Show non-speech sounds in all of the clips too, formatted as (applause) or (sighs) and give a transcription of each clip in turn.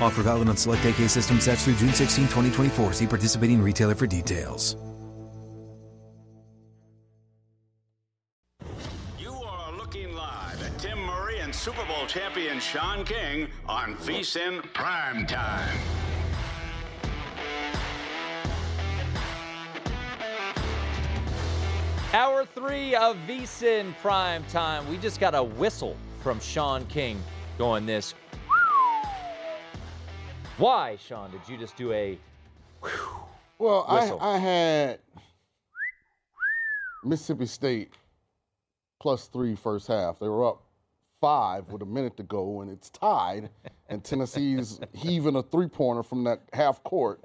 Offer valid on select AK system sets through June 16, 2024. See participating retailer for details. You are looking live at Tim Murray and Super Bowl champion Sean King on VSIN Prime Time. Hour three of VSIN Prime Time. We just got a whistle from Sean King going this. Why, Sean, did you just do a Well, Whistle. I, I had Mississippi State plus three first half. They were up five with a minute to go, and it's tied. And Tennessee's (laughs) heaving a three pointer from that half court.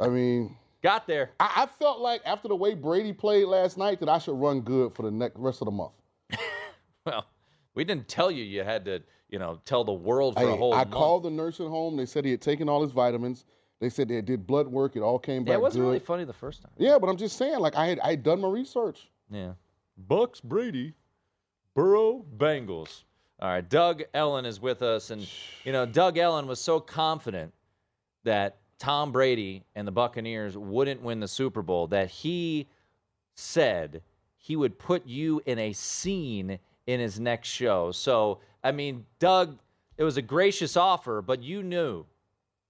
I mean, got there? I, I felt like after the way Brady played last night that I should run good for the next rest of the month. (laughs) Well, we didn't tell you you had to, you know, tell the world for Hey, a whole I month. called the nursing home. They said he had taken all his vitamins. They said they did blood work. It all came back Yeah, it wasn't good. really funny the first time. Yeah, but I'm just saying, like I had I had done my research. Yeah. Bucks Brady, Burrow Bengals. All right, Doug Ellin is with us, and you know Doug Ellin was so confident that Tom Brady and the Buccaneers wouldn't win the Super Bowl that he said he would put you in a scene in his next show. So I mean, Doug, it was a gracious offer, but you knew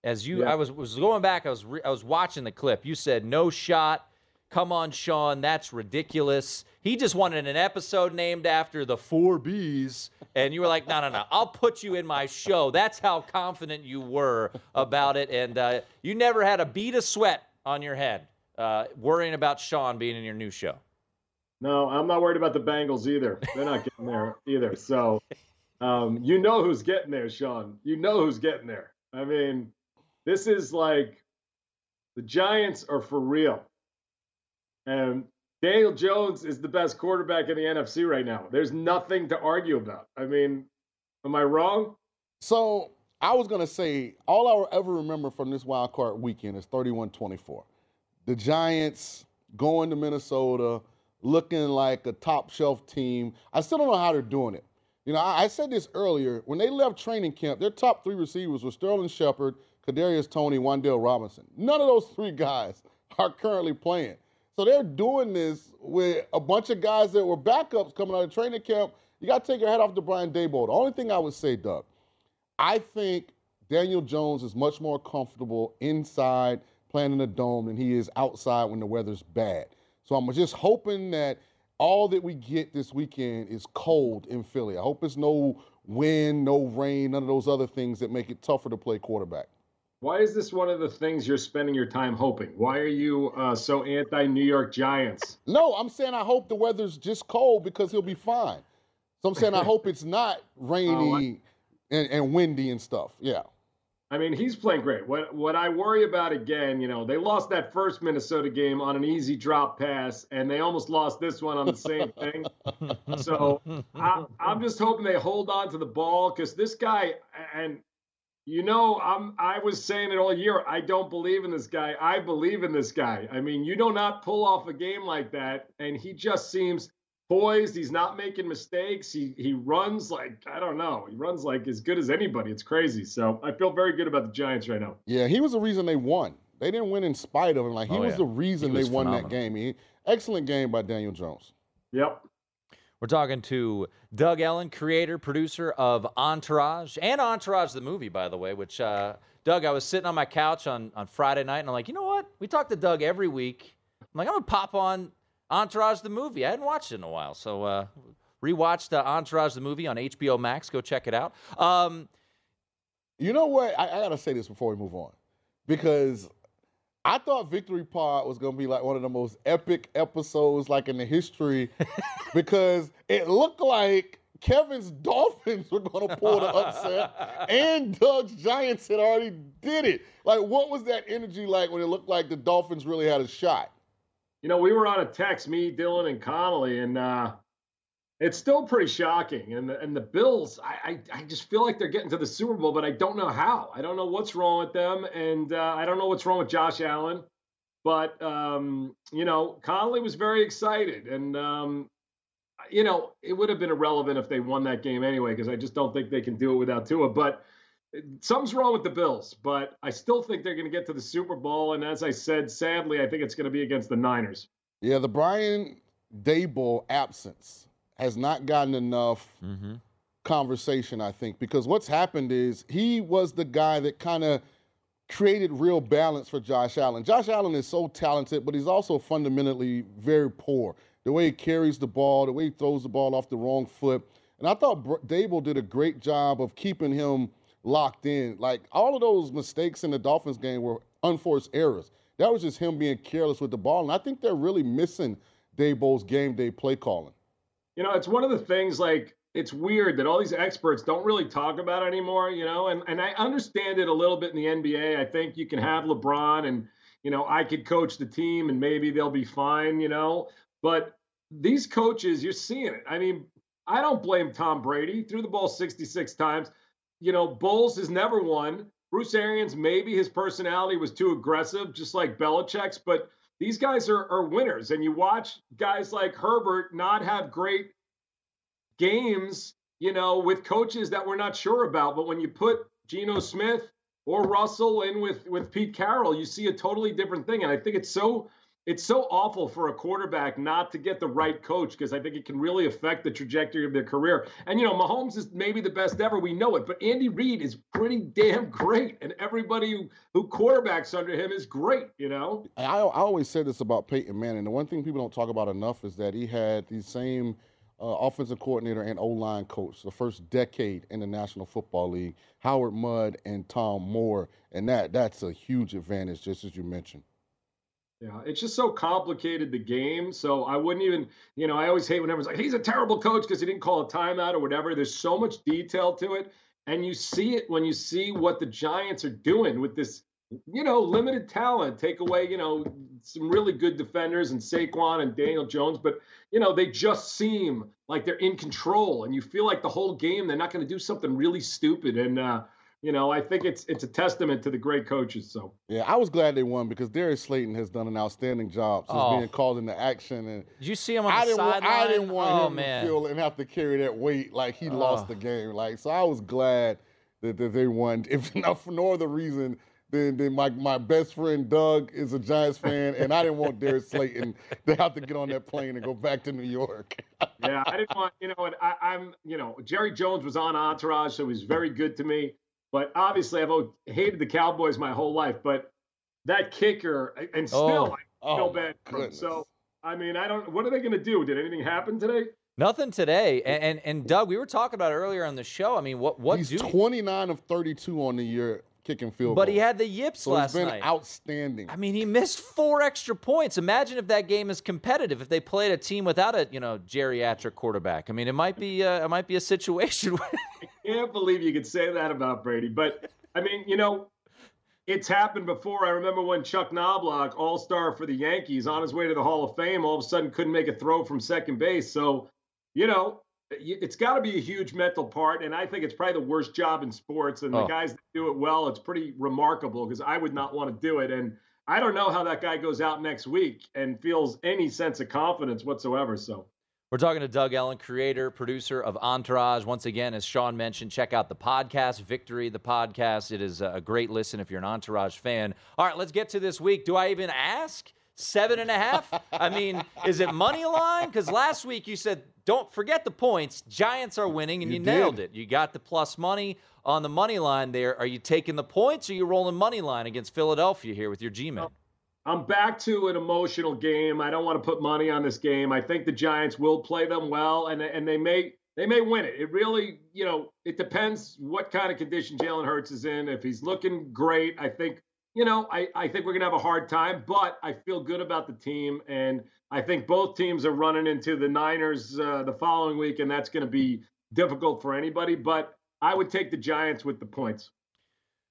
as you Yeah. I was was going back, I was re, I was watching the clip. You said no shot. Come on, Sean, that's ridiculous. He just wanted an episode named after the four B's, and you were like, no, no, no, I'll put you in my show. That's how confident you were about it, and uh, you never had a bead of sweat on your head uh, worrying about Sean being in your new show. No, I'm not worried about the Bengals either. They're not getting there either. So, um, you know who's getting there, Sean. You know who's getting there. I mean, this is like the Giants are for real. And Daniel Jones is the best quarterback in the NFC right now. There's nothing to argue about. I mean, am I wrong? So I was gonna say all I will ever remember from this wild card weekend is 31-24. The Giants going to Minnesota, looking like a top shelf team. I still don't know how they're doing it. You know, I, I said this earlier. When they left training camp, their top three receivers were Sterling Shepard, Kadarius Toney, Wan'Dale Robinson. None of those three guys (laughs) are currently playing. So they're doing this with a bunch of guys that were backups coming out of training camp. You got to take your head off to Brian Daboll. The only thing I would say, Doug, I think Daniel Jones is much more comfortable inside playing in the dome than he is outside when the weather's bad. So I'm just hoping that all that we get this weekend is cold in Philly. I hope it's no wind, no rain, none of those other things that make it tougher to play quarterback. Why is this one of the things you're spending your time hoping? Why are you uh, so anti New York Giants? No, I'm saying I hope the weather's just cold because he'll be fine. So I'm saying I (laughs) hope it's not rainy and, and windy and stuff. Yeah. I mean, he's playing great. What what I worry about again, you know, they lost that first Minnesota game on an easy drop pass, and they almost lost this one on the same thing. So I, I'm just hoping they hold on to the ball because this guy, and you know, I'm I was saying it all year. I don't believe in this guy. I believe in this guy. I mean, you do not pull off a game like that, and he just seems poised. He's not making mistakes. He he runs like I don't know. He runs like as good as anybody. It's crazy. So I feel very good about the Giants right now. Yeah, he was the reason they won. They didn't win in spite of him. Like he Oh, was yeah. the reason He they was won that game. He, excellent game by Daniel Jones. Yep. We're talking to Doug Ellin, creator, producer of Entourage and Entourage the movie, by the way. Which uh, Doug, I was sitting on my couch on on Friday night, and I'm like, you know what? We talk to Doug every week. I'm like, I'm gonna pop on Entourage the movie. I hadn't watched it in a while, so uh, rewatched uh, Entourage the movie on HBO Max. Go check it out. Um, You know what? I, I gotta say this before we move on, because I thought Victory Pod was gonna be like one of the most epic episodes, like in the history, (laughs) because it looked like Kevin's Dolphins were gonna pull the upset, (laughs) and Doug's Giants had already did it. Like, what was that energy like when it looked like the Dolphins really had a shot? You know, we were on a text, me, Dylan, and Connolly, and uh, it's still pretty shocking. And the, and the Bills, I, I I just feel like they're getting to the Super Bowl, but I don't know how. I don't know what's wrong with them, and uh, I don't know what's wrong with Josh Allen. But um, you know, Connolly was very excited, and um, you know, it would have been irrelevant if they won that game anyway, because I just don't think they can do it without Tua. But something's wrong with the Bills, but I still think they're going to get to the Super Bowl. And as I said, sadly, I think it's going to be against the Niners. Yeah, the Brian Daboll absence has not gotten enough mm-hmm. conversation, I think, because what's happened is he was the guy that kind of created real balance for Josh Allen. Josh Allen is so talented, but he's also fundamentally very poor. The way he carries the ball, the way he throws the ball off the wrong foot. And I thought Br- Daboll did a great job of keeping him locked in. Like all of those mistakes in the Dolphins game were unforced errors. That was just him being careless with the ball. And I think they're really missing Daboll's game day play calling. You know, it's one of the things like it's weird that all these experts don't really talk about it anymore, you know, and, and I understand it a little bit in the NBA. I think you can have LeBron and, you know, I could coach the team and maybe they'll be fine, you know, but these coaches, you're seeing it. I mean, I don't blame Tom Brady. Threw the ball 66 times. You know, Bowles has never won. Bruce Arians, maybe his personality was too aggressive, just like Belichick's, but these guys are, are winners. And you watch guys like Herbert not have great games, you know, with coaches that we're not sure about. But when you put Geno Smith or Russell in with with Pete Carroll, you see a totally different thing. And I think it's so it's so awful for a quarterback not to get the right coach because I think it can really affect the trajectory of their career. And you know, Mahomes is maybe the best ever. We know it, but Andy Reid is pretty damn great, and everybody who, who quarterbacks under him is great. You know. I, I always say this about Peyton Manning. The one thing people don't talk about enough is that he had the same uh, offensive coordinator and O line coach the first decade in the National Football League, Howard Mudd and Tom Moore, and that that's a huge advantage, just as you mentioned. Yeah, it's just so complicated the game. So I wouldn't even, you know, I always hate when everyone's like, he's a terrible coach because he didn't call a timeout or whatever. There's so much detail to it. And you see it when you see what the Giants are doing with this, you know, limited talent. Take away, you know, some really good defenders and Saquon and Daniel Jones, but you know, they just seem like they're in control. And you feel like the whole game they're not going to do something really stupid. And uh, you know, I think it's it's a testament to the great coaches. So Yeah, I was glad they won because Darius Slayton has done an outstanding job since Oh. being called into action. And Did you see him on I the didn't, want, I didn't want oh, him man. to feel and have to carry that weight like he lost Oh. the game. Like so, I was glad that, that they won. (laughs) If not for no other reason than, than my my best friend Doug is a Giants fan, and I didn't want Darius Slayton to have to get on that plane and go back to New York. yeah, I didn't want, you know, and I, I'm, you know, Jerry Jones was on Entourage, so he was very good to me. But obviously, I've hated the Cowboys my whole life. But that kicker, and oh, still, Oh. I feel Oh, bad for him. So, I mean, I don't. What are they going to do? Did anything happen today? Nothing today. And, and and Doug, we were talking about earlier on the show. I mean, what what He's do 29 of 32 on the year kicking field But goals. he had the yips so last he's been night. outstanding. I mean, he missed four extra points. Imagine if that game is competitive. If they played a team without a you know geriatric quarterback. I mean, it might be uh, it might be a situation. (laughs) Where I can't believe you could say that about Brady. But I mean, you know, it's happened before. I remember when Chuck Knobloch, all star for the Yankees, on his way to the Hall of Fame, all of a sudden couldn't make a throw from second base. So, you know, it's got to be a huge mental part. And I think it's probably the worst job in sports. And Oh. the guys that do it well, it's pretty remarkable because I would not want to do it. And I don't know how that guy goes out next week and feels any sense of confidence whatsoever. So, We're talking to Doug Ellin, creator, producer of Entourage. Once again, as Sean mentioned, check out the podcast, Victory, the podcast. It is a great listen if you're an Entourage fan. All right, let's get to this week. Do I even ask? Seven and a half? I mean, is it money line? Because last week you said, don't forget the points. Giants are winning, and you, You nailed it. You got the plus money on the money line there. Are you taking the points or are you rolling money line against Philadelphia here with your G Men? I'm back to an emotional game. I don't want to put money on this game. I think the Giants will play them well, and and they may they may win it. It really, you know, it depends what kind of condition Jalen Hurts is in. If he's looking great, I think, you know, I, I think we're gonna have a hard time. But I feel good about the team, and I think both teams are running into the Niners uh, the following week, and that's going to be difficult for anybody. But I would take the Giants with the points.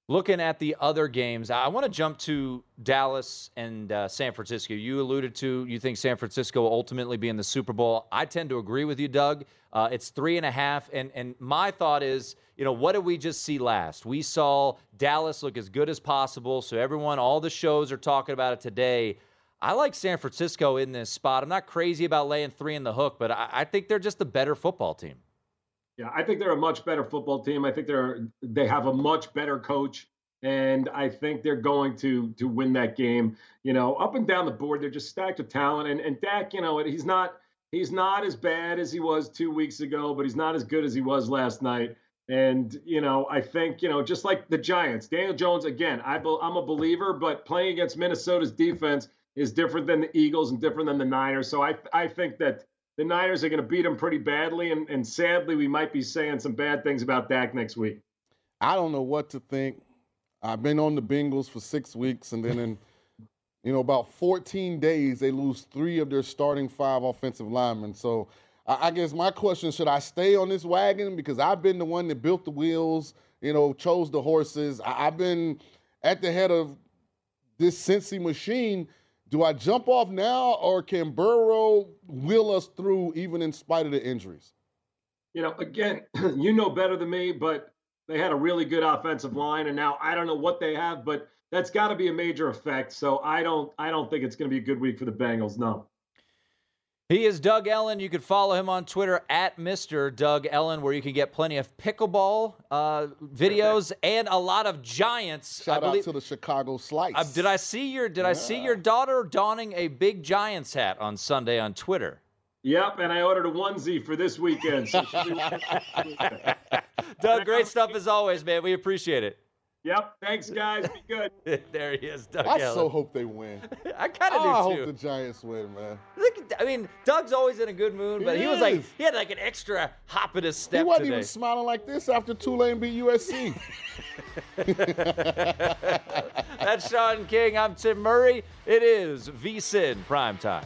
Looking at the other games, I want to jump to Dallas and uh, San Francisco. You alluded to you think San Francisco will ultimately be in the Super Bowl. I tend to agree with you, Doug. Uh, it's three and a half, and and my thought is, you know, what did we just see last? We saw Dallas look as good as possible, so everyone, all the shows are talking about it today. I like San Francisco in this spot. I'm not crazy about laying three in the hook, but I, I think they're just a better football team. Yeah, I think they're a much better football team. I think they're they have a much better coach, and I think they're going to to win that game. You know, up and down the board, they're just stacked with talent. And and Dak, you know, he's not he's not as bad as he was two weeks ago, but he's not as good as he was last night. And you know, I think you know, just like the Giants, Daniel Jones again. I I'm a believer, but playing against Minnesota's defense is different than the Eagles and different than the Niners. So I I think that the Niners are going to beat them pretty badly, and, and sadly, we might be saying some bad things about Dak next week. I don't know what to think. I've been on the Bengals for six weeks, and then in (laughs) you know about 14 days they lose three of their starting five offensive linemen. So I, I guess my question: Should I stay on this wagon because I've been the one that built the wheels, you know, chose the horses. I, I've been at the head of this Cincy machine. Do I jump off now, or can Burrow wheel us through even in spite of the injuries? You know, again, (clears throat) you know better than me, but they had a really good offensive line, and now I don't know what they have, but that's got to be a major effect. So I don't, I don't think it's going to be a good week for the Bengals. No. He is Doug Ellin. You can follow him on Twitter at Mr. Doug Ellin, where you can get plenty of pickleball uh, videos and a lot of Giants. Shout I out to the Chicago Slice. uh, did I see your Did I see your daughter donning a big Giants hat on Sunday on Twitter? Yep, and I ordered a onesie for this weekend. So (laughs) Doug, great stuff as always, man. We appreciate it. Yep. Thanks, guys. Be good. (laughs) there he is, Doug I Ellin. so hope they win. (laughs) I kind of Oh, I hope the Giants win, man. Look, at- I mean, Doug's always in a good mood, but He he, was like he had like an extra hop in his step. He wasn't today. even smiling like this after Tulane beat USC. (laughs) That's Sean King. I'm Tim Murray. It is VSIN prime time.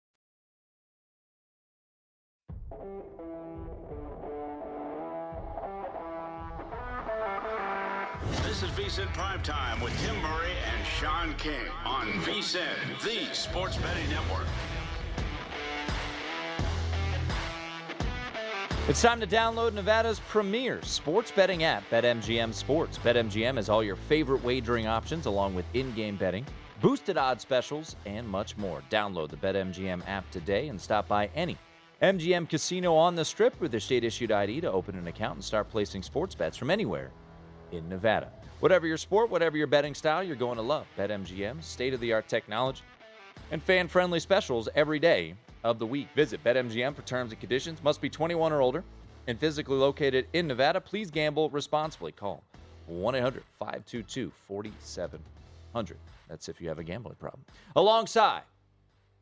VSIN Primetime with Tim Murray and Sean King on VSIN, the sports betting network. It's time to download Nevada's premier sports betting app, BetMGM Sports. BetMGM has all your favorite wagering options, along with in game betting, boosted odds specials, and much more. Download the BetMGM app today and stop by any MGM casino on the strip with their state issued ID to open an account and start placing sports bets from anywhere in Nevada. Whatever your sport, whatever your betting style, you're going to love BetMGM's state of the art technology and fan friendly specials every day of the week. Visit BetMGM for terms and conditions. Must be 21 or older and physically located in Nevada. Please gamble responsibly. Call 1 800 522 4700. That's if you have a gambling problem. Alongside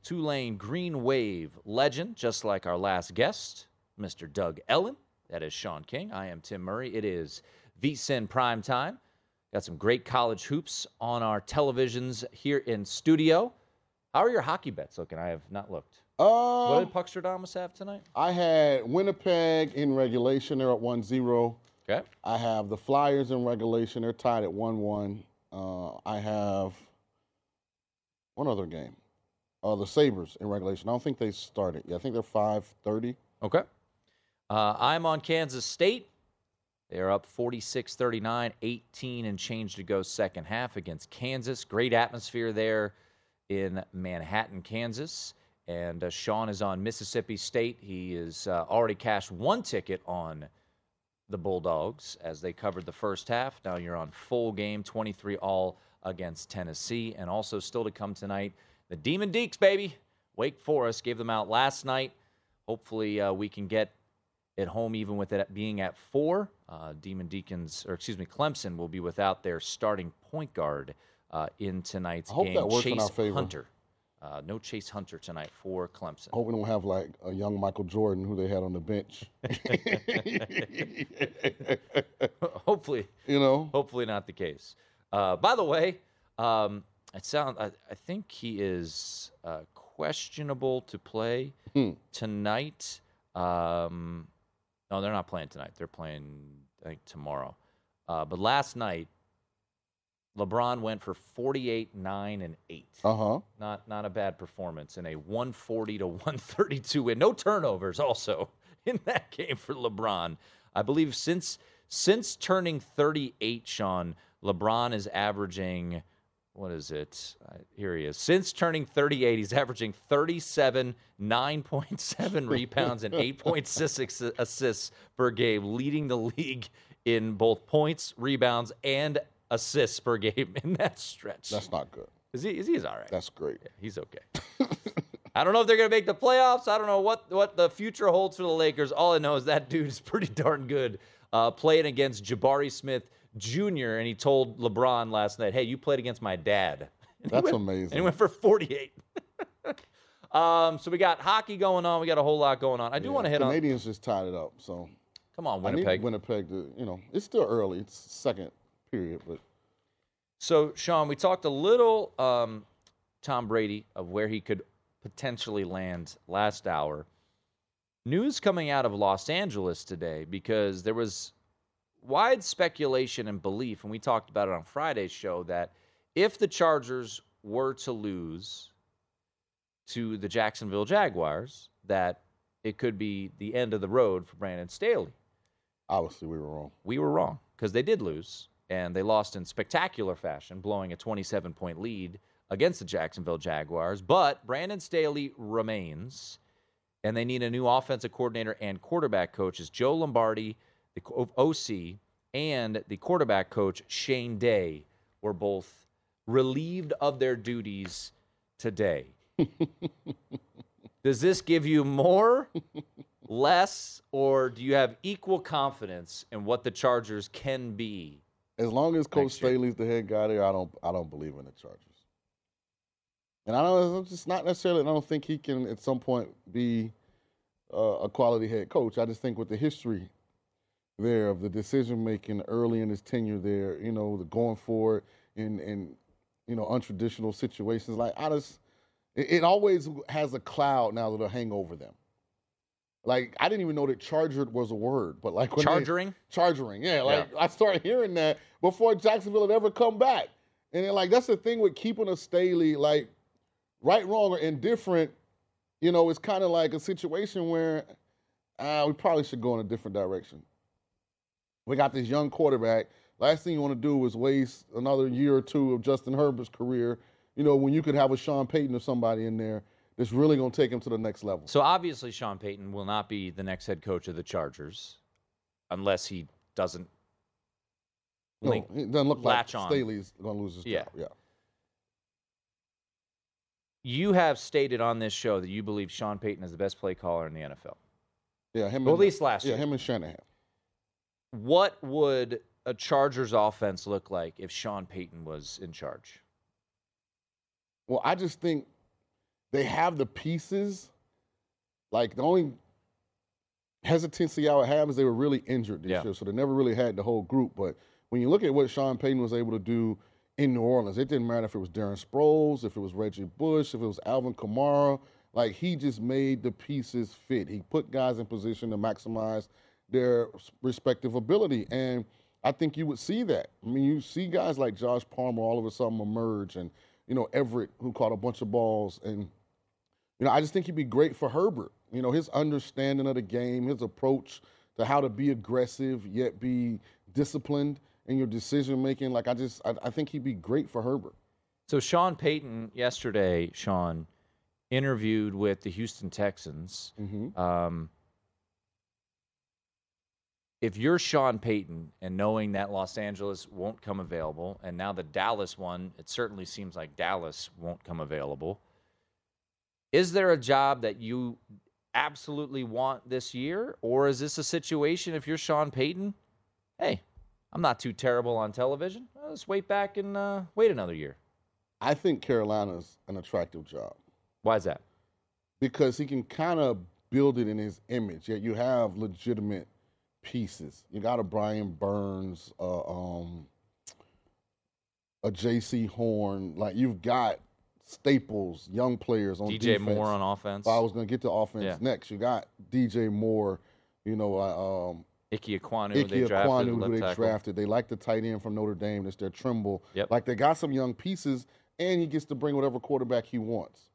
Tulane Green Wave legend, just like our last guest, Mr. Doug Ellin. That is Sean King. I am Tim Murray. It is VSIN Prime Time. Got some great college hoops on our televisions here in studio. How are your hockey bets looking? I have not looked. Uh, what did Puckstradamus have tonight? I had Winnipeg in regulation. They're at 1 0. Okay. I have the Flyers in regulation. They're tied at 1 1. Uh, I have one other game. Uh, the Sabres in regulation. I don't think they started. Yeah, I think they're 530. Okay. Uh, I'm on Kansas State. They are up 46 39, 18 and change to go second half against Kansas. Great atmosphere there in Manhattan, Kansas. And uh, Sean is on Mississippi State. He has uh, already cashed one ticket on the Bulldogs as they covered the first half. Now you're on full game, 23 all against Tennessee. And also still to come tonight, the Demon Deeks, baby. Wake Forest gave them out last night. Hopefully uh, we can get at home, even with it being at four. Uh, Demon Deacons, or excuse me, Clemson will be without their starting point guard uh, in tonight's game. that works Chase in our favor. Hunter. Uh, no Chase Hunter tonight for Clemson. Hope we don't have like a young Michael Jordan who they had on the bench. (laughs) hopefully, you know, hopefully not the case. Uh, by the way, um, it sound I, I think he is uh, questionable to play Hmm. tonight. Um, no, they're not playing tonight. They're playing I think tomorrow. Uh, but last night, LeBron went for 48, 9, and 8. Uh huh. Not not a bad performance in a 140 to 132 win. No turnovers also (laughs) in that game for LeBron. I believe since since turning 38, Sean, LeBron is averaging what is it? Here he is. Since turning 38, he's averaging 37, 9.7 (laughs) rebounds, and 8.6 assists per game, leading the league in both points, rebounds, and assists per game in that stretch. That's not good. Is he? Is he's all right? That's great. Yeah, he's okay. (laughs) I don't know if they're going to make the playoffs. I don't know what, what the future holds for the Lakers. All I know is that dude is pretty darn good uh, playing against Jabari Smith Jr. And he told LeBron last night, hey, you played against my dad. (laughs) And That's went- amazing. And he went for 48. (laughs) um, so we got hockey going on. We got a whole lot going on. I do Yeah, want to hit on. Canadiens just tied it up. So Come on, I need Winnipeg. Winnipeg to you know it's still early. It's second period, but So, Sean, we talked a little um, Tom Brady of where he could potentially land last hour. News coming out of Los Angeles today because there was wide speculation and belief, and we talked about it on Friday's show, that if the Chargers were to lose to the Jacksonville Jaguars, that it could be the end of the road for Brandon Staley. obviously we were wrong. We were wrong because they did lose, and they lost in spectacular fashion, blowing a 27 point lead against the Jacksonville Jaguars. But Brandon Staley remains, and they need a new offensive coordinator and quarterback coaches. Joe Lombardi, the OC, and the quarterback coach, Shane Day, were both relieved of their duties today. (laughs) Does this give you more, less, or do you have equal confidence in what the Chargers can be? As long as Coach Staley's the head guy there, I don't I don't believe in the Chargers. And I don't it's just not necessarily I don't think he can at some point be uh, a quality head coach. I just think with the history there of the decision making early in his tenure there, you know, the going for it in in you know untraditional situations like I just it, it always has a cloud now that'll hang over them. Like I didn't even know that chargered was a word, but like when they- Chargering? chargering, yeah. Like I started hearing that before Jacksonville had ever come back, and then, like that's the thing with keeping a Staley, like right, wrong, or indifferent. You know, it's kind of like a situation where uh, we probably should go in a different direction. We got this young quarterback. Last thing you want to do is waste another year or two of Justin Herbert's career. You know, when you could have a Sean Payton or somebody in there that's really going to take him to the next level. So obviously, Sean Payton will not be the next head coach of the Chargers unless he doesn't No, it doesn't look like on. Staley's going to lose his Yeah. job. Yeah. You have stated on this show that you believe Sean Payton is the best play caller in the NFL. Yeah, him. Well, and, at least last yeah, year. him and Shanahan. What would a Chargers offense look like if Sean Payton was in charge? Well, I just think they have the pieces. Like the only hesitancy I would have is they were really injured this Yeah. year, so they never really had the whole group. But when you look at what Sean Payton was able to do in New Orleans, it didn't matter if it was Darren Sproles, if it was Reggie Bush, if it was Alvin Kamara. Like he just made the pieces fit. He put guys in position to maximize their respective ability, and I think you would see that. I mean, you see guys like Josh Palmer all of a sudden emerge, and you know Everett who caught a bunch of balls, and you know I just think he'd be great for Herbert. You know his understanding of the game, his approach to how to be aggressive yet be disciplined in your decision making. Like I just I, I think he'd be great for Herbert. So Sean Payton yesterday, Sean interviewed with the Houston Texans. Um, if you're Sean Payton and knowing that Los Angeles won't come available, and now the Dallas one, it certainly seems like Dallas won't come available. Is there a job that you absolutely want this year, or is this a situation if you're Sean Payton? Hey, I'm not too terrible on television. Let's wait back and uh, wait another year. I think Carolina's an attractive job. Why is that? Because he can kind of build it in his image. Yet you have legitimate pieces. You got a Brian Burns, uh, um, a Jaycee Horn. Like you've got staples, young players on DJ defense. Moore on offense. I was going to get to offense Yeah. next. You got DJ Moore. You know, uh, um, Ike Ekwonu, Ike they drafted, who they tackle. drafted. They like the tight end from Notre Dame. It's their Tremble. Yep. Like they got some young pieces, and he gets to bring whatever quarterback he wants.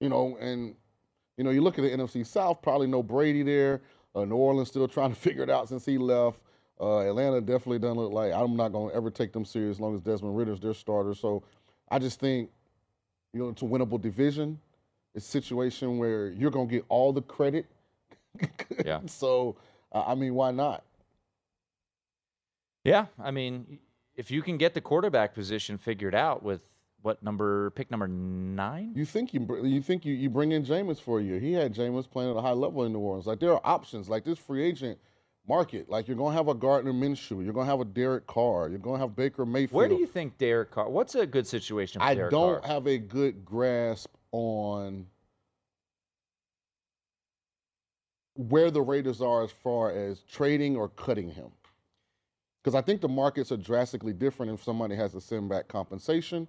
You know, and you know, you look at the NFC South, probably no Brady there. Uh, New Orleans still (laughs) trying to figure it out since he left. Uh, Atlanta definitely doesn't look like I'm not going to ever take them serious as long as Desmond Ridder's their starter. So I just think, you know, it's a winnable division. It's a situation where you're going to get all the credit. (laughs) Yeah. so, uh, I mean, why not? Yeah, I mean, if you can get the quarterback position figured out with what number pick number nine? You think you you think you, you bring in Jameis for a year? He had Jameis playing at a high level in New Orleans. Like there are options. Like this free agent market. Like you're gonna have a Gardner Minshew. You're gonna have a Derek Carr. You're gonna have Baker Mayfield. Where do you think Derek Carr? What's a good situation for I Derek don't Carr? have a good grasp on where the Raiders are as far as trading or cutting him. Because I think the markets are drastically different if somebody has to send back compensation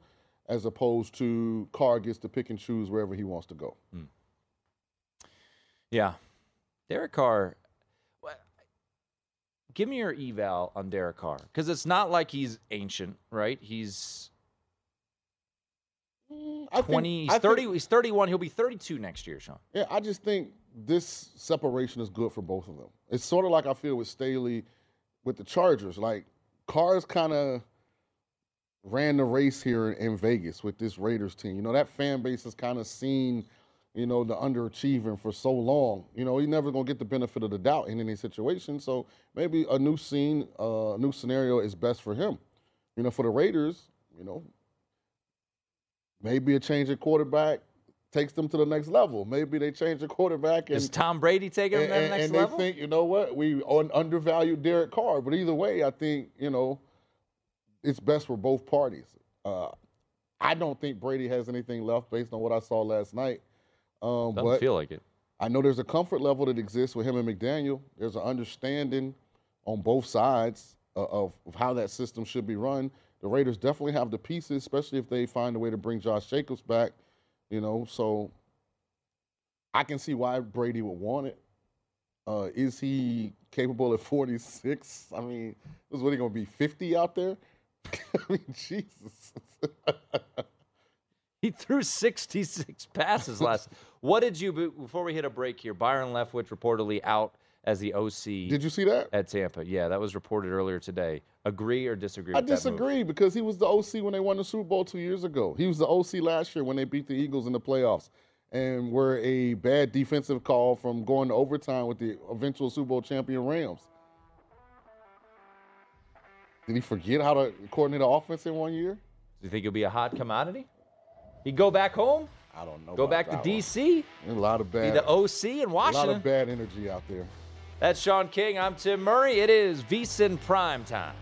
as opposed to Carr gets to pick and choose wherever he wants to go. Hmm. Yeah, Derek Carr. Give me your eval on Derek Carr because it's not like he's ancient, right? He's mm, I twenty. I he's thirty. think- he's thirty-one. He'll be thirty-two next year, Sean. Yeah, I just think this separation is good for both of them. It's sort of like I feel with Staley with the Chargers. Like Carr's kind of ran the race here in Vegas with this Raiders team. You know, that fan base has kind of seen, you know, the underachieving for so long. You know, he's never going to get the benefit of the doubt in any situation. So maybe a new scene, uh, a new scenario is best for him. You know, for the Raiders, you know, maybe a change at quarterback takes them to the next level. Maybe they change the quarterback and Is Tom Brady taking and, to the next and level? And they think, you know what, we un- undervalued Derek Carr. But either way, I think you know it's best for both parties. Uh, I don't think Brady has anything left based on what I saw last night. Um, Doesn't feel like it. I know there's a comfort level that exists with him and McDaniel. There's an understanding on both sides uh, of, of how that system should be run. The Raiders definitely have the pieces, especially if they find a way to bring Josh Jacobs back. You know, so I can see why Brady would want it. Uh, is he capable at 46? I mean, is what he going to be 50 out there? (laughs) I mean, Jesus. He threw 66 passes last. (laughs) what did you before we hit a break here? Byron Leftwich reportedly out as the OC. Did you see that at Tampa? Yeah, that was reported earlier today. Agree or disagree? I with that move? disagree because he was the OC when they won the Super Bowl two years ago. He was the OC last year when they beat the Eagles in the playoffs and were a bad defensive call from going to overtime with the eventual Super Bowl champion Rams. Did he forget how to coordinate an offense in one year? Do you think he'll be a hot commodity? He go back home? I don't know. Go back to. DC? A lot of bad. Be the OC in Washington. A lot of bad energy out there. That's Sean King. I'm Tim Murray. It is VSIN Prime Time.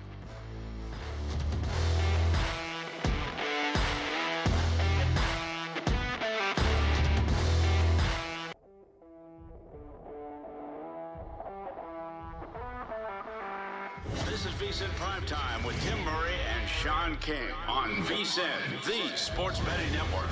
On VSIN, the Sports Betting Network.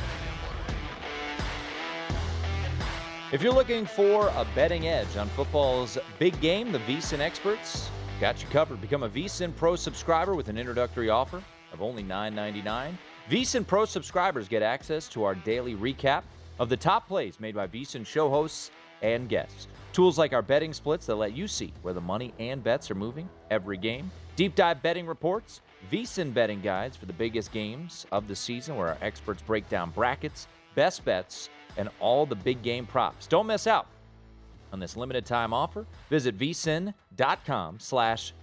If you're looking for a betting edge on football's big game, the VSIN experts got you covered. Become a VSIN Pro subscriber with an introductory offer of only $9.99. VSIN Pro subscribers get access to our daily recap of the top plays made by VSIN show hosts and guests. Tools like our betting splits that let you see where the money and bets are moving every game. Deep dive betting reports, VSIN betting guides for the biggest games of the season where our experts break down brackets, best bets, and all the big game props. Don't miss out on this limited time offer. Visit vsin.com slash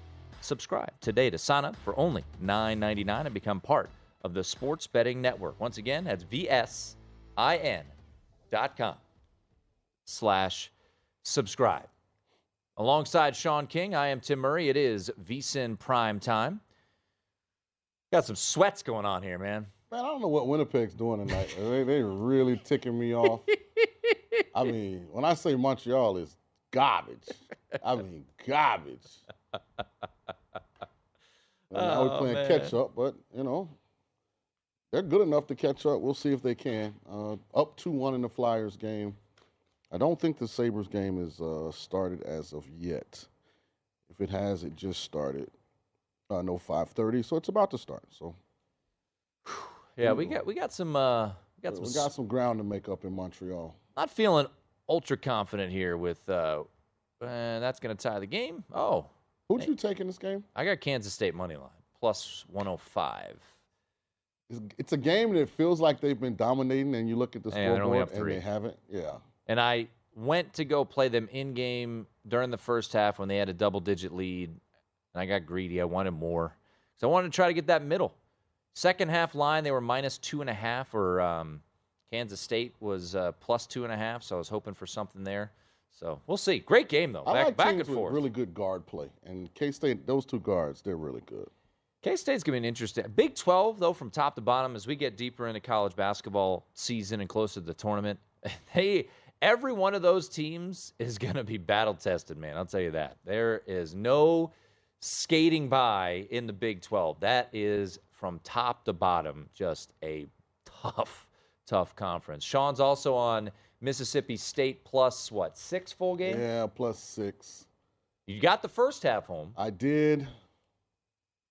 subscribe today to sign up for only $9.99 and become part of the Sports Betting Network. Once again, that's vsin.com slash subscribe. Alongside Sean King, I am Tim Murray. It is VSIN Prime Time. Got some sweats going on here, man. Man, I don't know what Winnipeg's doing tonight. (laughs) they they really ticking me off. I (laughs) mean, when I say Montreal is garbage, I mean garbage. And now Oh, we're playing man. catch up, but you know they're good enough to catch up. We'll see if they can. Uh, up two one in the Flyers game. I don't think the Sabres game is uh, started as of yet. If it has, it just started. Uh, no five thirty, so it's about to start. So (sighs) Yeah, we got we got some uh we got some we got some ground to make up in Montreal. not feeling ultra confident here with uh, uh that's going to tie the game. Oh, who'd you take in this game? I got Kansas State money line plus 105. It's, it's a game that feels like they've been dominating, and you look at the only scoreboard and they haven't. Yeah, And I went to go play them in game during the first half when they had a double digit lead. And I got greedy. I wanted more. So I wanted to try to get that middle. Second half line, they were minus two and a half, or um, Kansas State was uh, plus two and a half. So I was hoping for something there. So we'll see. Great game, though. I Back, like back and forth. really good guard play, and K State those two guards they're really good. K State's going to be an interesting. Big 12, though, from top to bottom, as we get deeper into college basketball season and closer to the tournament, (laughs) they every one of those teams is going to be battle tested, man. I'll tell you that. There is no skating by in the Big 12. That is from top to bottom just a tough, tough conference. Sean's also on Mississippi State plus what, six full game? Yeah, plus six. You got the first half home. I did.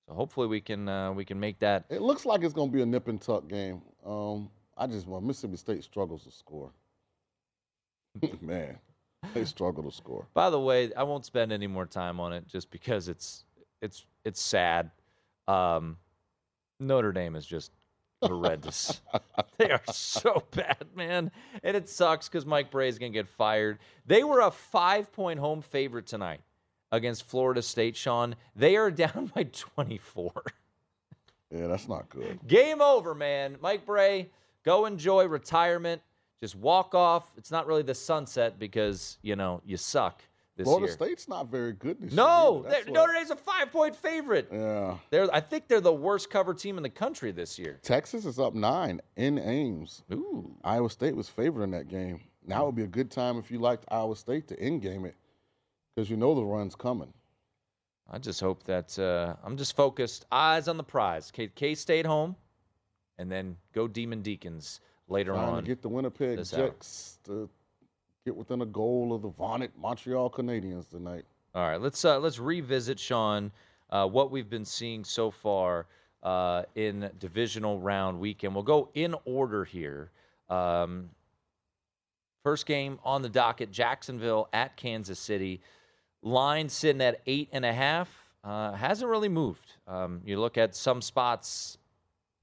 So hopefully we can uh, we can make that It looks like it's going to be a nip and tuck game. Um, I just want Mississippi State struggles to score. (laughs) Man, they struggle to score. By the way, I won't spend any more time on it just because it's it's it's sad. Um, Notre Dame is just horrendous. (laughs) they are so bad, man, and it sucks because Mike Brey is gonna get fired. They were a five-point home favorite tonight against Florida State. Sean, they are (laughs) down by 24. Yeah, that's not good. Game over, man. Mike Brey, go enjoy retirement. Just walk off. It's not really the sunset because you know you suck this Florida year. State's not very good this No, year. No, Notre Dame's a five-point favorite. Yeah. They're, I think they're the worst cover team in the country this year. Texas is up nine in Ames. Ooh. Iowa State was favored in that game. Now would be a good time if you liked Iowa State to end game it because you know the run's coming. I just hope that uh, I'm just focused, eyes on the prize. K, K State home, and then go Demon Deacons later Trying on. to get the Winnipeg. Jets to get within a goal of the vaunted Montreal Canadiens tonight. All right, let's uh, let's revisit Sean uh, what we've been seeing so far uh, in divisional round weekend. We'll go in order here. Um, first game on the docket: Jacksonville at Kansas City. Line sitting at eight and a half. Uh, hasn't really moved. Um, you look at some spots.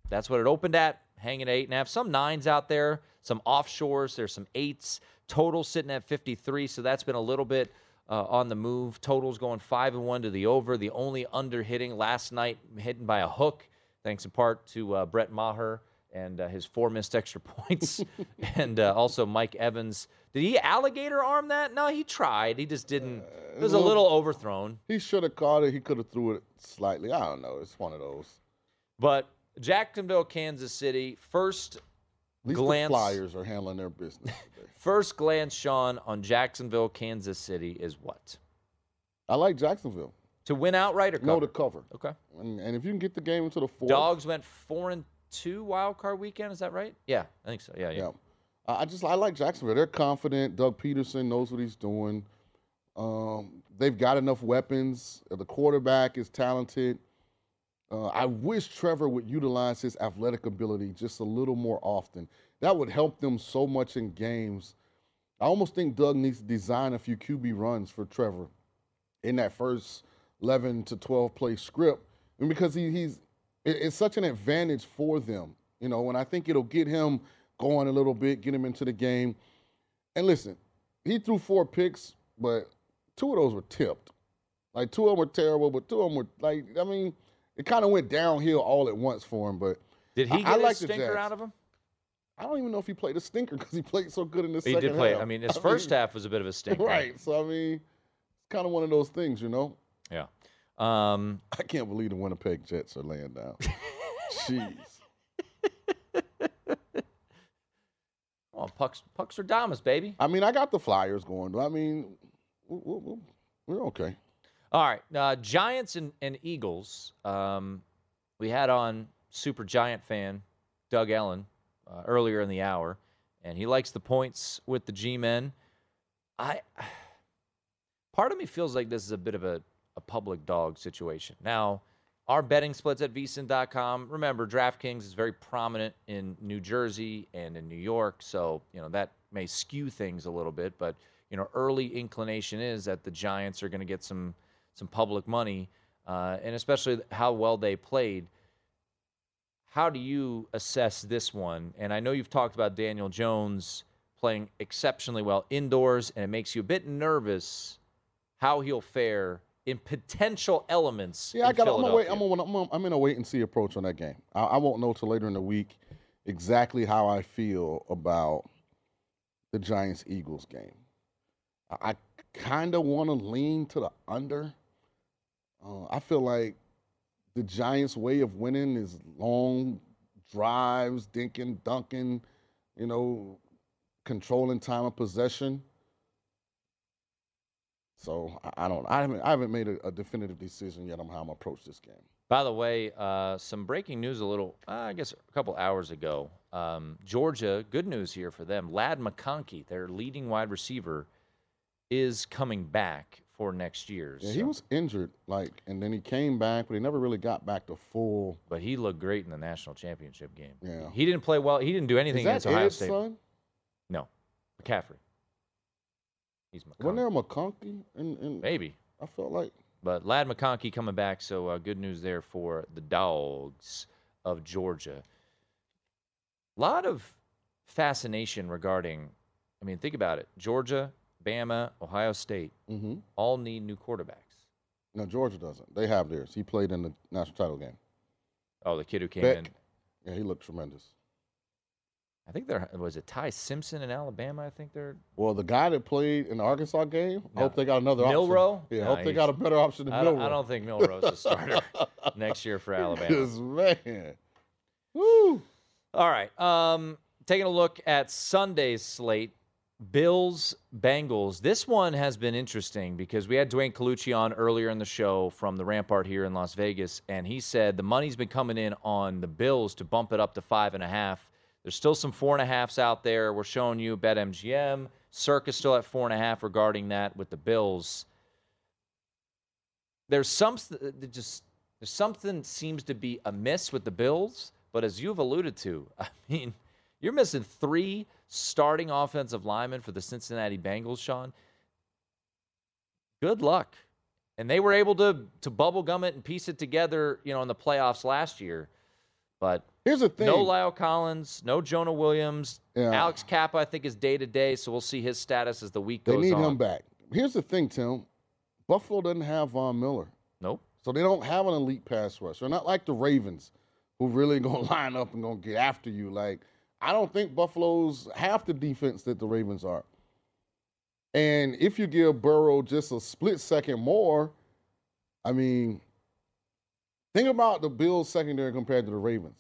That's what it opened at, hanging at eight and a half. Some nines out there, some offshores. There's some eights. Total sitting at 53, so that's been a little bit uh, on the move. Totals going five and one to the over. The only under hitting last night, hidden by a hook, thanks in part to uh, Brett Maher and uh, his four missed extra (laughs) points, (laughs) and uh, also Mike Evans. Did he alligator arm that? No, he tried. He just didn't. It was a little overthrown. He should have caught it. He could have threw it slightly. I don't know. It's one of those. But Jacksonville, Kansas City, first glance. Flyers are handling their business. (laughs) First glance, Sean, on Jacksonville, Kansas City is what? I like Jacksonville. To win outright or cover? No, to cover. Okay. And, and if you can get the game into the fourth, Dogs went four and two wild card weekend. Is that right? Yeah, I think so. Yeah, yeah. Yeah. I I just I like Jacksonville. They're confident. Doug Pederson knows what he's doing. Um, they've got enough weapons. The quarterback is talented. Uh, I wish Trevor would utilize his athletic ability just a little more often. That would help them so much in games. I almost think Doug needs to design a few QB runs for Trevor in that first 11 to 12 play script. And because he, he's, it's such an advantage for them, you know, and I think it'll get him going a little bit, get him into the game. And listen, he threw four picks, but two of those were tipped. Like two of them were terrible, but two of them were like, I mean, it kind of went downhill all at once for him. But did he get I, like stinker out of him? I don't even know if he played a stinker because he played so good in the he second. He did play. Half. I mean, his (laughs) I first mean, half was a bit of a (laughs) stinker, right? So I mean, it's kind of one of those things, you know. Yeah. Um, (laughs) I can't believe the Winnipeg Jets are laying down. Jeez. Oh, pucks, pucks are Damas, baby. I mean, I got the Flyers going, but I mean, we're, we're okay. All right, uh, Giants and, and Eagles. Um, we had on Super Giant fan Doug Ellin uh, earlier in the hour, and he likes the points with the G-men. I (sighs) part of me feels like this is a bit of a, a public dog situation. Now, our betting splits at vsin.com. Remember, DraftKings is very prominent in New Jersey and in New York, so you know that may skew things a little bit. But you know, early inclination is that the Giants are going to get some some public money, uh, and especially how well they played. How do you assess this one? And I know you've talked about Daniel Jones playing exceptionally well indoors, and it makes you a bit nervous how he'll fare in potential elements. Yeah, I got. I'm, wait. I'm gonna, I'm, gonna, I'm in a wait and see approach on that game. I, I won't know till later in the week exactly how I feel about the Giants Eagles game. I, I kind of want to lean to the under. Uh, I feel like the Giants' way of winning is long drives, dinking, dunking, you know, controlling time of possession. So I, don't. I haven't. I haven't made a, a definitive decision yet on how I'm gonna approach this game. By the way, uh, some breaking news a little, uh, I guess a couple hours ago. Um, Georgia, good news here for them. Ladd McConkey, their leading wide receiver, is coming back for next year. Yeah, he was injured, like, and then he came back, but he never really got back to full. But he looked great in the national championship game. Yeah. He didn't play well. He didn't do anything against Ohio State. son? No, McCaffrey. He's McConkey. Wasn't there a McConkey? In, in, Maybe. I felt like. But Ladd McConkey coming back, so uh, good news there for the Dogs of Georgia. A lot of fascination regarding, I mean, think about it. Georgia, Bama, Ohio State Mm-hmm. all need new quarterbacks. No, Georgia doesn't. They have theirs. He played in the national title game. Oh, the kid who came Beck. in. Yeah, he looked tremendous. I think there was it Ty Simpson in Alabama. I think they're Well, the guy that played in the Arkansas game, I No. hope they got another Milroe? option. Yeah, I No, hope they got a better option than I Milroe. I don't think Milroe's a starter (laughs) next year for Alabama. Man. Woo. All right. Um, taking a look at Sunday's slate, Bills Bengals. This one has been interesting because we had Duane Colucci on earlier in the show from the Rampart here in Las Vegas, and he said the money's been coming in on the Bills to bump it up to five and a half. There's still some four and a halfs out there. We're showing you BetMGM. Circus still at four and a half regarding that with the Bills. There's some just there's something seems to be amiss with the Bills, but as you've alluded to, (laughs) I mean, you're missing three starting offensive lineman for the Cincinnati Bengals, Sean. Good luck. And they were able to to bubble gum it and piece it together, you know, in the playoffs last year. But Here's the thing. no La'el Collins, no Jonah Williams. Yeah. Alex Cappa, I think, is day to day, so we'll see his status as the week goes. They need on. him back. Here's the thing, Tim. Buffalo doesn't have Von Miller. Nope. So they don't have an elite pass rush. They're not like the Ravens, who really (laughs) gonna line up and gonna get after you. Like I don't think Buffalo's half the defense that the Ravens are. And if you give Burrow just a split second more, I mean, think about the Bills secondary compared to the Ravens.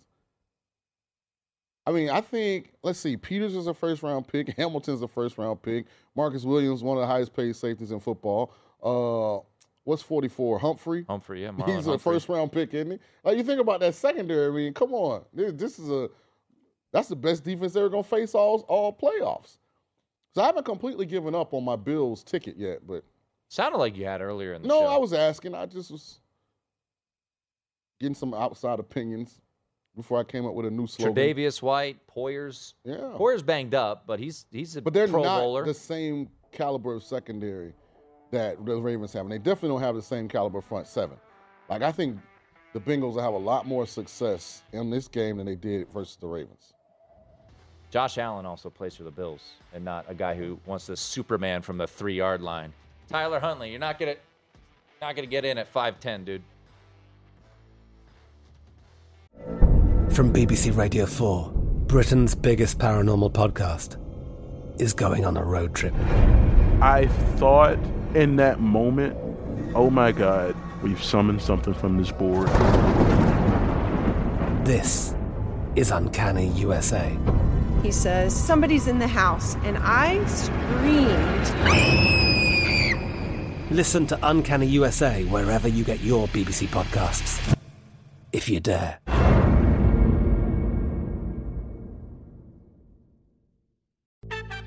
I mean, I think let's see, Peters is a first round pick, (laughs) Hamilton's a first round pick, Marcus Williams, one of the highest paid safeties in football. Uh, what's 44? Humphrey? Humphrey, yeah, Marlon He's a first round pick, isn't he? Like you think about that secondary, I mean, come on. This, this is a that's the best defense they're gonna face all all playoffs. So I haven't completely given up on my Bills ticket yet, but Sounded like you had earlier in the no, show. No, I was asking. I just was getting some outside opinions before I came up with a new slogan. Tre'Davious White, Poyer's. Yeah. Poyer's banged up, but he's he's a But they're Pro not Bowler. the same caliber of secondary that the Ravens have. And they definitely don't have the same caliber front seven. Like, I think the Bengals will have a lot more success in this game than they did versus the Ravens. Josh Allen also plays for the Bills, and not a guy who wants to Superman from the three yard line. Tyler Huntley, you're not gonna not gonna get in at five ten, dude. From BBC Radio 4, Britain's biggest paranormal podcast is going on a road trip. I thought in that moment, oh my God, we've summoned something from this board. This is Uncanny USA. He says, Somebody's in the house. And I screamed. Listen to Uncanny USA wherever you get your BBC podcasts, if you dare.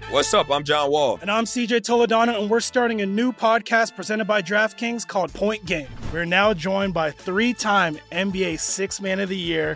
What's up? I'm John Wall. And I'm CJ Toledano, and we're starting a new podcast presented by DraftKings called Point Game. We're now joined by three time NBA Six Man of the Year,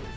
(laughs)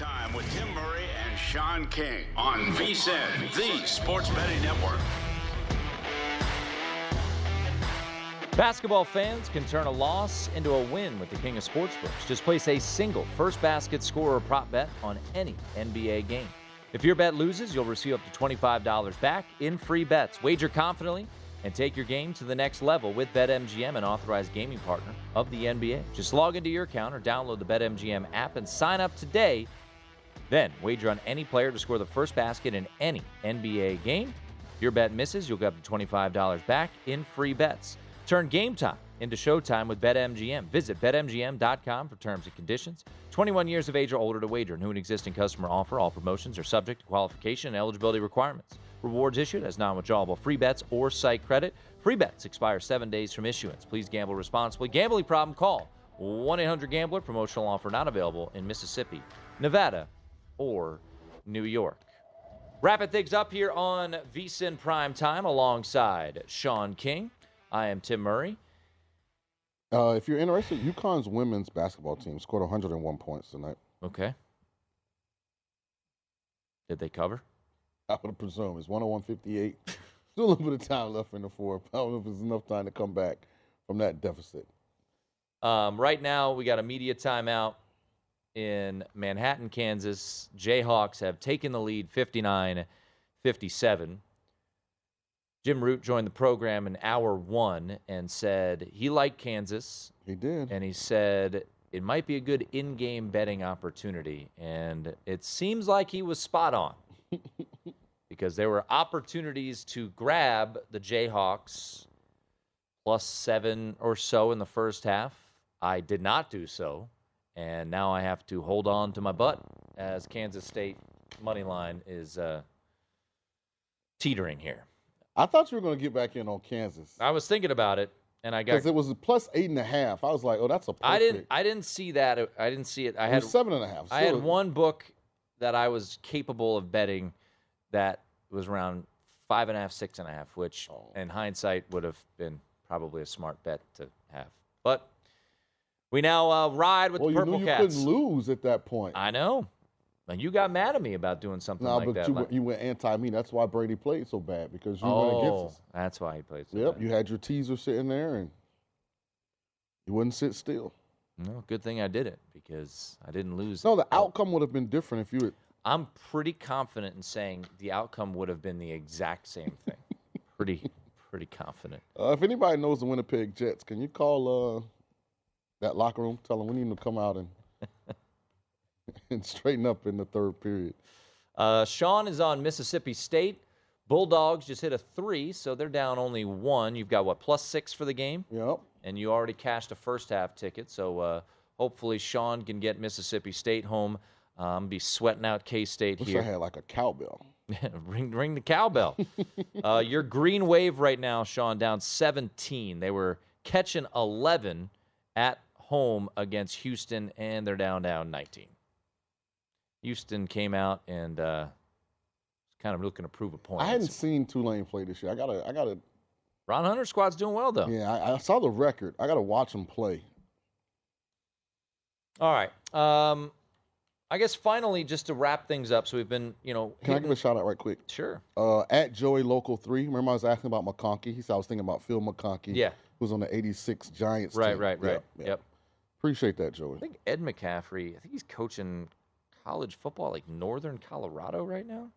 Primetime with Tim Murray and Sean King on VSIN, the Sports Betting Network. Basketball fans can turn a loss into a win with the King of Sportsbooks. Just place a single first basket score or prop bet on any NBA game. If your bet loses, you'll receive up to $25 back in free bets. Wager confidently and take your game to the next level with BetMGM, an authorized gaming partner of the NBA. Just log into your account or download the BetMGM app and sign up today. Then wager on any player to score the first basket in any NBA game. If your bet misses, you'll get up to $25 back in free bets. Turn game time into showtime with BetMGM. Visit BetMGM.com for terms and conditions. 21 years of age or older to wager. New and existing customer offer. All promotions are subject to qualification and eligibility requirements. Rewards issued as non withdrawable free bets or site credit. Free bets expire seven days from issuance. Please gamble responsibly. Gambling problem? Call 1 800 Gambler. Promotional offer not available in Mississippi, Nevada, or New York. Wrapping things up here on VSIN Prime Time alongside Sean King. I am Tim Murray. Uh, if you're interested, UConn's women's basketball team scored 101 points tonight. Okay. Did they cover? I would presume it's 101.58. (laughs) Still a little bit of time left in the fourth. I don't know if it's enough time to come back from that deficit. Um, right now, we got a media timeout in Manhattan, Kansas. Jayhawks have taken the lead 59 57. Jim Root joined the program in hour one and said he liked Kansas. He did. And he said it might be a good in-game betting opportunity, and it seems like he was spot on (laughs) because there were opportunities to grab the Jayhawks plus seven or so in the first half. I did not do so, and now I have to hold on to my butt as Kansas State money line is uh, teetering here. I thought you were going to get back in on Kansas I was thinking about it, and I got. because it was a plus eight and a half. I was like, oh, that's a perfect. I didn't. I didn't see that. I didn't see it. I It had seven and a half. I had one book that I was capable of betting that was around five and a half, six and a half, which Oh. in hindsight would have been probably a smart bet to have. But we now uh, ride with Well, the you Purple knew you Cats. couldn't lose at that point. I know. And you got mad at me about doing something No, like but that. you, like- went, you went anti me. That's why Brady played so bad because you went oh, against us. that's why he played so bad. Yep, bad. you had your teaser sitting there and you wouldn't sit still. No, good thing I did it because I didn't lose. No, the outcome would have been different if you had. I'm pretty confident in saying the outcome would have been the exact same thing. (laughs) pretty, pretty confident. Uh, if anybody knows the Winnipeg Jets, can you call uh, that locker room? Tell them we need them to come out and (laughs) and straighten up in the third period. Uh, Sean is on Mississippi State. Bulldogs just hit a three, so they're down only one. You've got what plus six for the game. Yep. And you already cashed a first half ticket, so uh, hopefully Sean can get Mississippi State home. Um, be sweating out K State here. I had like a cowbell. (laughs) ring, ring the cowbell. (laughs) uh, your green wave right now, Sean, down 17. They were catching 11 at home against Houston, and they're down down 19. Houston came out and uh, kind of looking to prove a point. I hadn't seen Tulane play this year. I gotta, I gotta. Ron Hunter squad's doing well though. Yeah, I, I saw the record. I gotta watch them play. All right. Um, I guess finally, just to wrap things up, so we've been, you know, Can I give a shout out right quick? Sure. Uh, at Joey Local Three. Remember I was asking about McConkey. He said I was thinking about Phil McConkey. Yeah. Who was on the '86 Giants. Right, team. right, right. Yep, yep. Yep. Appreciate that, Joey. I think Ed McCaffrey. I think he's coaching college football, like Northern Colorado, right now.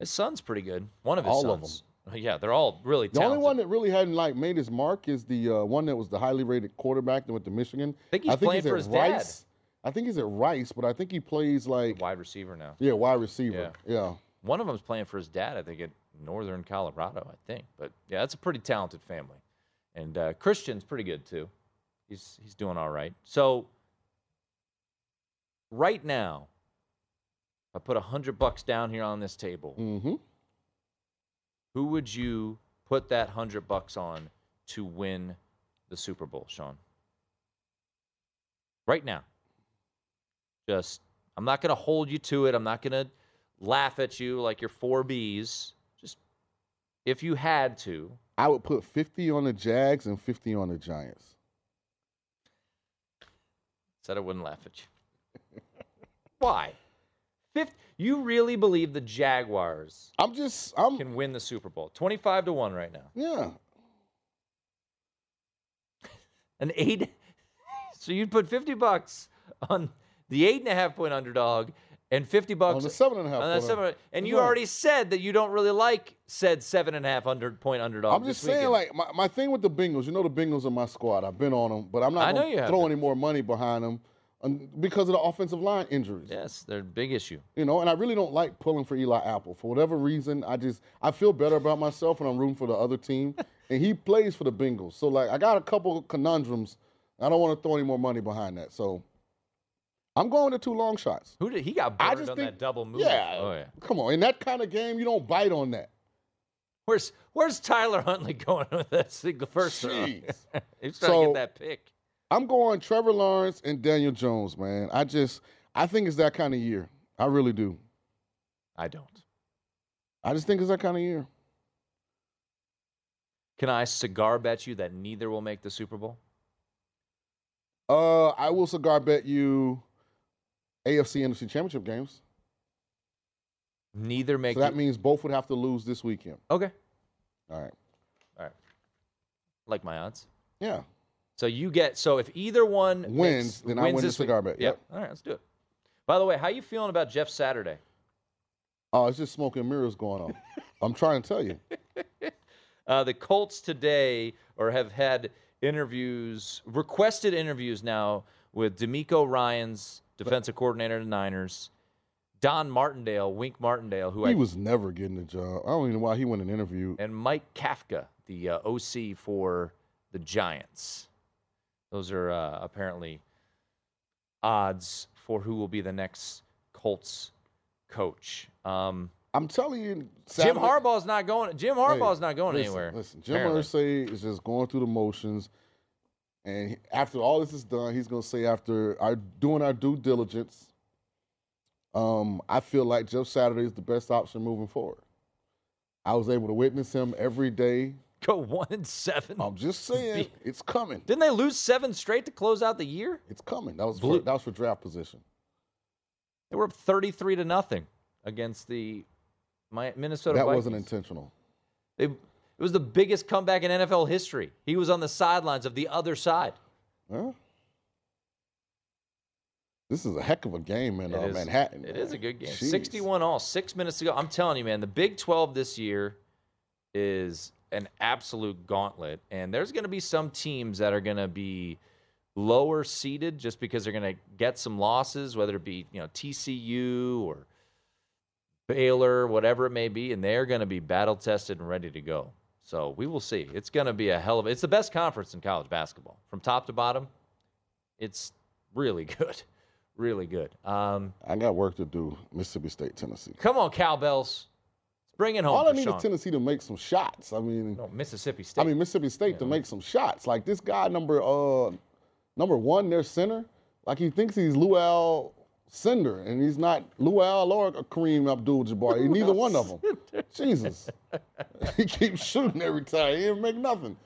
His son's pretty good. One of his All of sons. (laughs) Yeah, they're all really The talented. only one that really hadn't like made his mark is the uh, one that was the highly rated quarterback that went to Michigan. I think he's playing he's for at his dad. Rice. I think he's at Rice, but I think he plays like wide receiver now. yeah, wide receiver. Yeah. One of them's playing for his dad, I think, at Northern Colorado, I think. But yeah, that's a pretty talented family. And uh, Christian's pretty good too. He's he's doing all right. So right now, if I put a hundred bucks down here on this table, mm-hmm. who would you put that hundred bucks on to win the Super Bowl, Sean? Right now. Just I'm not gonna hold you to it. I'm not gonna laugh at you like you're four Bs. Just if you had to, I would put 50 on the Jags and 50 on the Giants. Said I wouldn't laugh at you. (laughs) Why? Fifth, you really believe the Jaguars I'm just I'm can win the Super Bowl? Twenty-five to one right now. yeah. (laughs) An eight. (laughs) So you'd put fifty bucks on the eight and a half point underdog, and fifty bucks On the seven and a half on seven. And you Right. already said that you don't really like said seven and a half under point underdog. I'm just saying, like my, my thing with the Bengals. You know, the Bengals are my squad. I've been on them, but I'm not going to throw any more money behind them because of the offensive line injuries. yes, they're a big issue. You know, and I really don't like pulling for Eli Apple for whatever reason. I just I feel better about myself when I'm rooting for the other team, (laughs) and he plays for the Bengals. So like, I got a couple conundrums. I don't want to throw any more money behind that. So I'm going to two long shots. Who did he got I burned just on think- that double move? Yeah, Oh yeah. come on. In that kind of game, you don't bite on that. Where's Where's Tyler Huntley (laughs) going with that single first throw? Jeez. (laughs) He's trying to get that pick. I'm going Trevor Lawrence and Daniel Jones, man. I just I think it's that kind of year. I really do. I don't. I just think it's that kind of year. Can I cigar bet you that neither will make the Super Bowl? Uh, I will cigar bet you AFC NFC Championship games. Neither make So that it- means both would have to lose this weekend. Okay. All right. All right. Like my odds. Yeah. So you get so if either one Wins, makes- then I win the week- cigar bet. Yep. Yep. All right, let's do it. By the way, how you feeling about Jeff Saturday? Oh, it's just smoke and mirrors going on. (laughs) I'm trying to tell you. (laughs) Uh, the Colts today, or have had interviews, requested interviews now with DeMeco Ryans defensive coordinator of the Niners, Don Martindale, Wink Martindale, who he I, was never getting a job. I don't even know why he went and interviewed. and Mike Kafka, the uh, OC for the Giants. Those are uh, apparently odds for who will be the next Colts coach. Um, I'm telling you, Jim Saturday- Harbaugh's not going. Jim Hey, Harbaugh's not going listen, anywhere. Listen, Jim. Irsay is just going through the motions, and after all this is done, he's going to say, after our doing our due diligence, um, I feel like Jeff Saturday is the best option moving forward. I was able to witness him every day. Go one and seven. I'm just saying, it's coming. Didn't they lose seven straight to close out the year? It's coming. That was Blue- for, that was for draft position. They were up thirty-three to nothing against the Mi- Minnesota. that Vikings. wasn't intentional. They, it was the biggest comeback in NFL history. He was on the sidelines of the other side. Huh? This is a heck of a game in uh, is- Manhattan. It is a good game. Jeez. 61 all, six minutes to go. I'm telling you, man, the Big 12 this year is an absolute gauntlet. And there's going to be some teams that are going to be lower seeded just because they're going to get some losses, whether it be, you know, TCU or Baylor, whatever it may be, and they're going to be battle tested and ready to go. So we will see. It's going to be a hell of it's the best conference in college basketball from top to bottom. It's really (laughs) good, really good. Um, I got work to do. Mississippi State, Tennessee. come on, cowbells, bring it home. All I need Sean. is Tennessee to make some shots. I mean, No, Mississippi State. I mean Mississippi State to make some shots. Like this guy, number uh, number one, their center. Like he thinks he's Luau Cinder, and he's not Luau or Kareem Abdul-Jabbar. He's neither one of them. Jesus, (laughs) he keeps shooting every time. He didn't make nothing.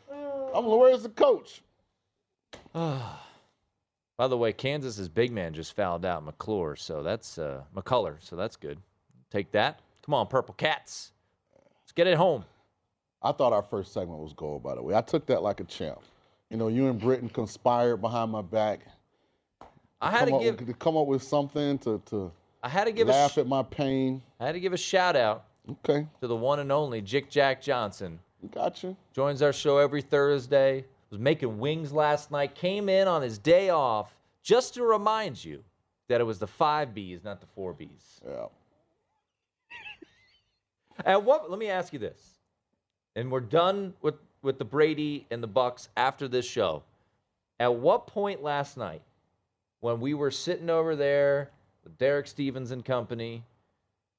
I'm where's the coach? (sighs) By the way, Kansas's big man just fouled out McClure, so that's uh, McCullough, so that's good. Take that. Come on, Purple Cats. Let's get it home. I thought our first segment was gold, by the way. I took that like a champ. You know, you and Britain conspired behind my back. I had to up, give to come up with something to to I had to give a laugh sh- at my pain. I had to give a shout out Okay, to the one and only Jick Jack Johnson. gotcha. Joins our show every Thursday. Was making wings last night. Came in on his day off just to remind you that it was the five B's, not the four B's. Yeah. (laughs) At what? Let me ask you this, and we're done with with the Brady and the Bucks after this show. At what point last night, when we were sitting over there with Derek Stevens and company,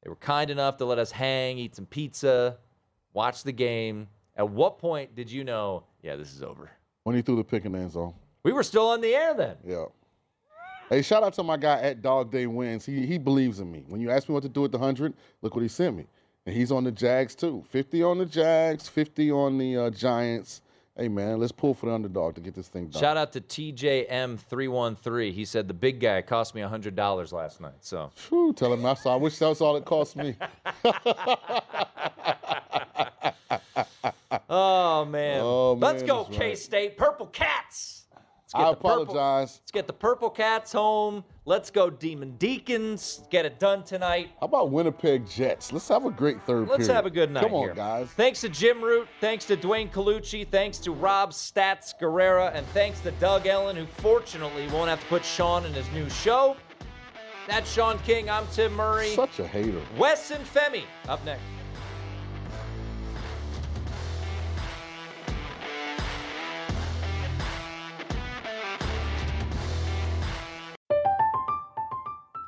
they were kind enough to let us hang, eat some pizza, watch the game. At what point did you know? Yeah, this is over. When he threw the pick in the end zone. We were still on the air then. Yeah. Hey, shout out to my guy at Dog Day Wins. He he believes in me. When you asked me what to do at the hundred, look what he sent me. And he's on the Jags too. Fifty on the Jags, fifty on the uh, Giants. Hey man, let's pull for the underdog to get this thing done. Shout out to TJM313. He said the big guy cost me $100 last night. So Phew, tell him I saw. I wish that was all it cost me. (laughs) (laughs) Oh man. Oh, man. Let's go, K right. State. Purple Cats. Let's I the purple- apologize. let's get the Purple Cats home. Let's go, Demon Deacons. Get it done tonight. How about Winnipeg Jets? Let's have a great third Let's period. have a good night Come on, here. guys. Thanks to Jim Root. Thanks to Duane Colucci. Thanks to Rob Stats Guerrera. And thanks to Doug Ellin, who fortunately won't have to put Sean in his new show. That's Sean King. I'm Tim Murray. Such a hater. Wes and Femi up next.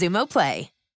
Xumo Play.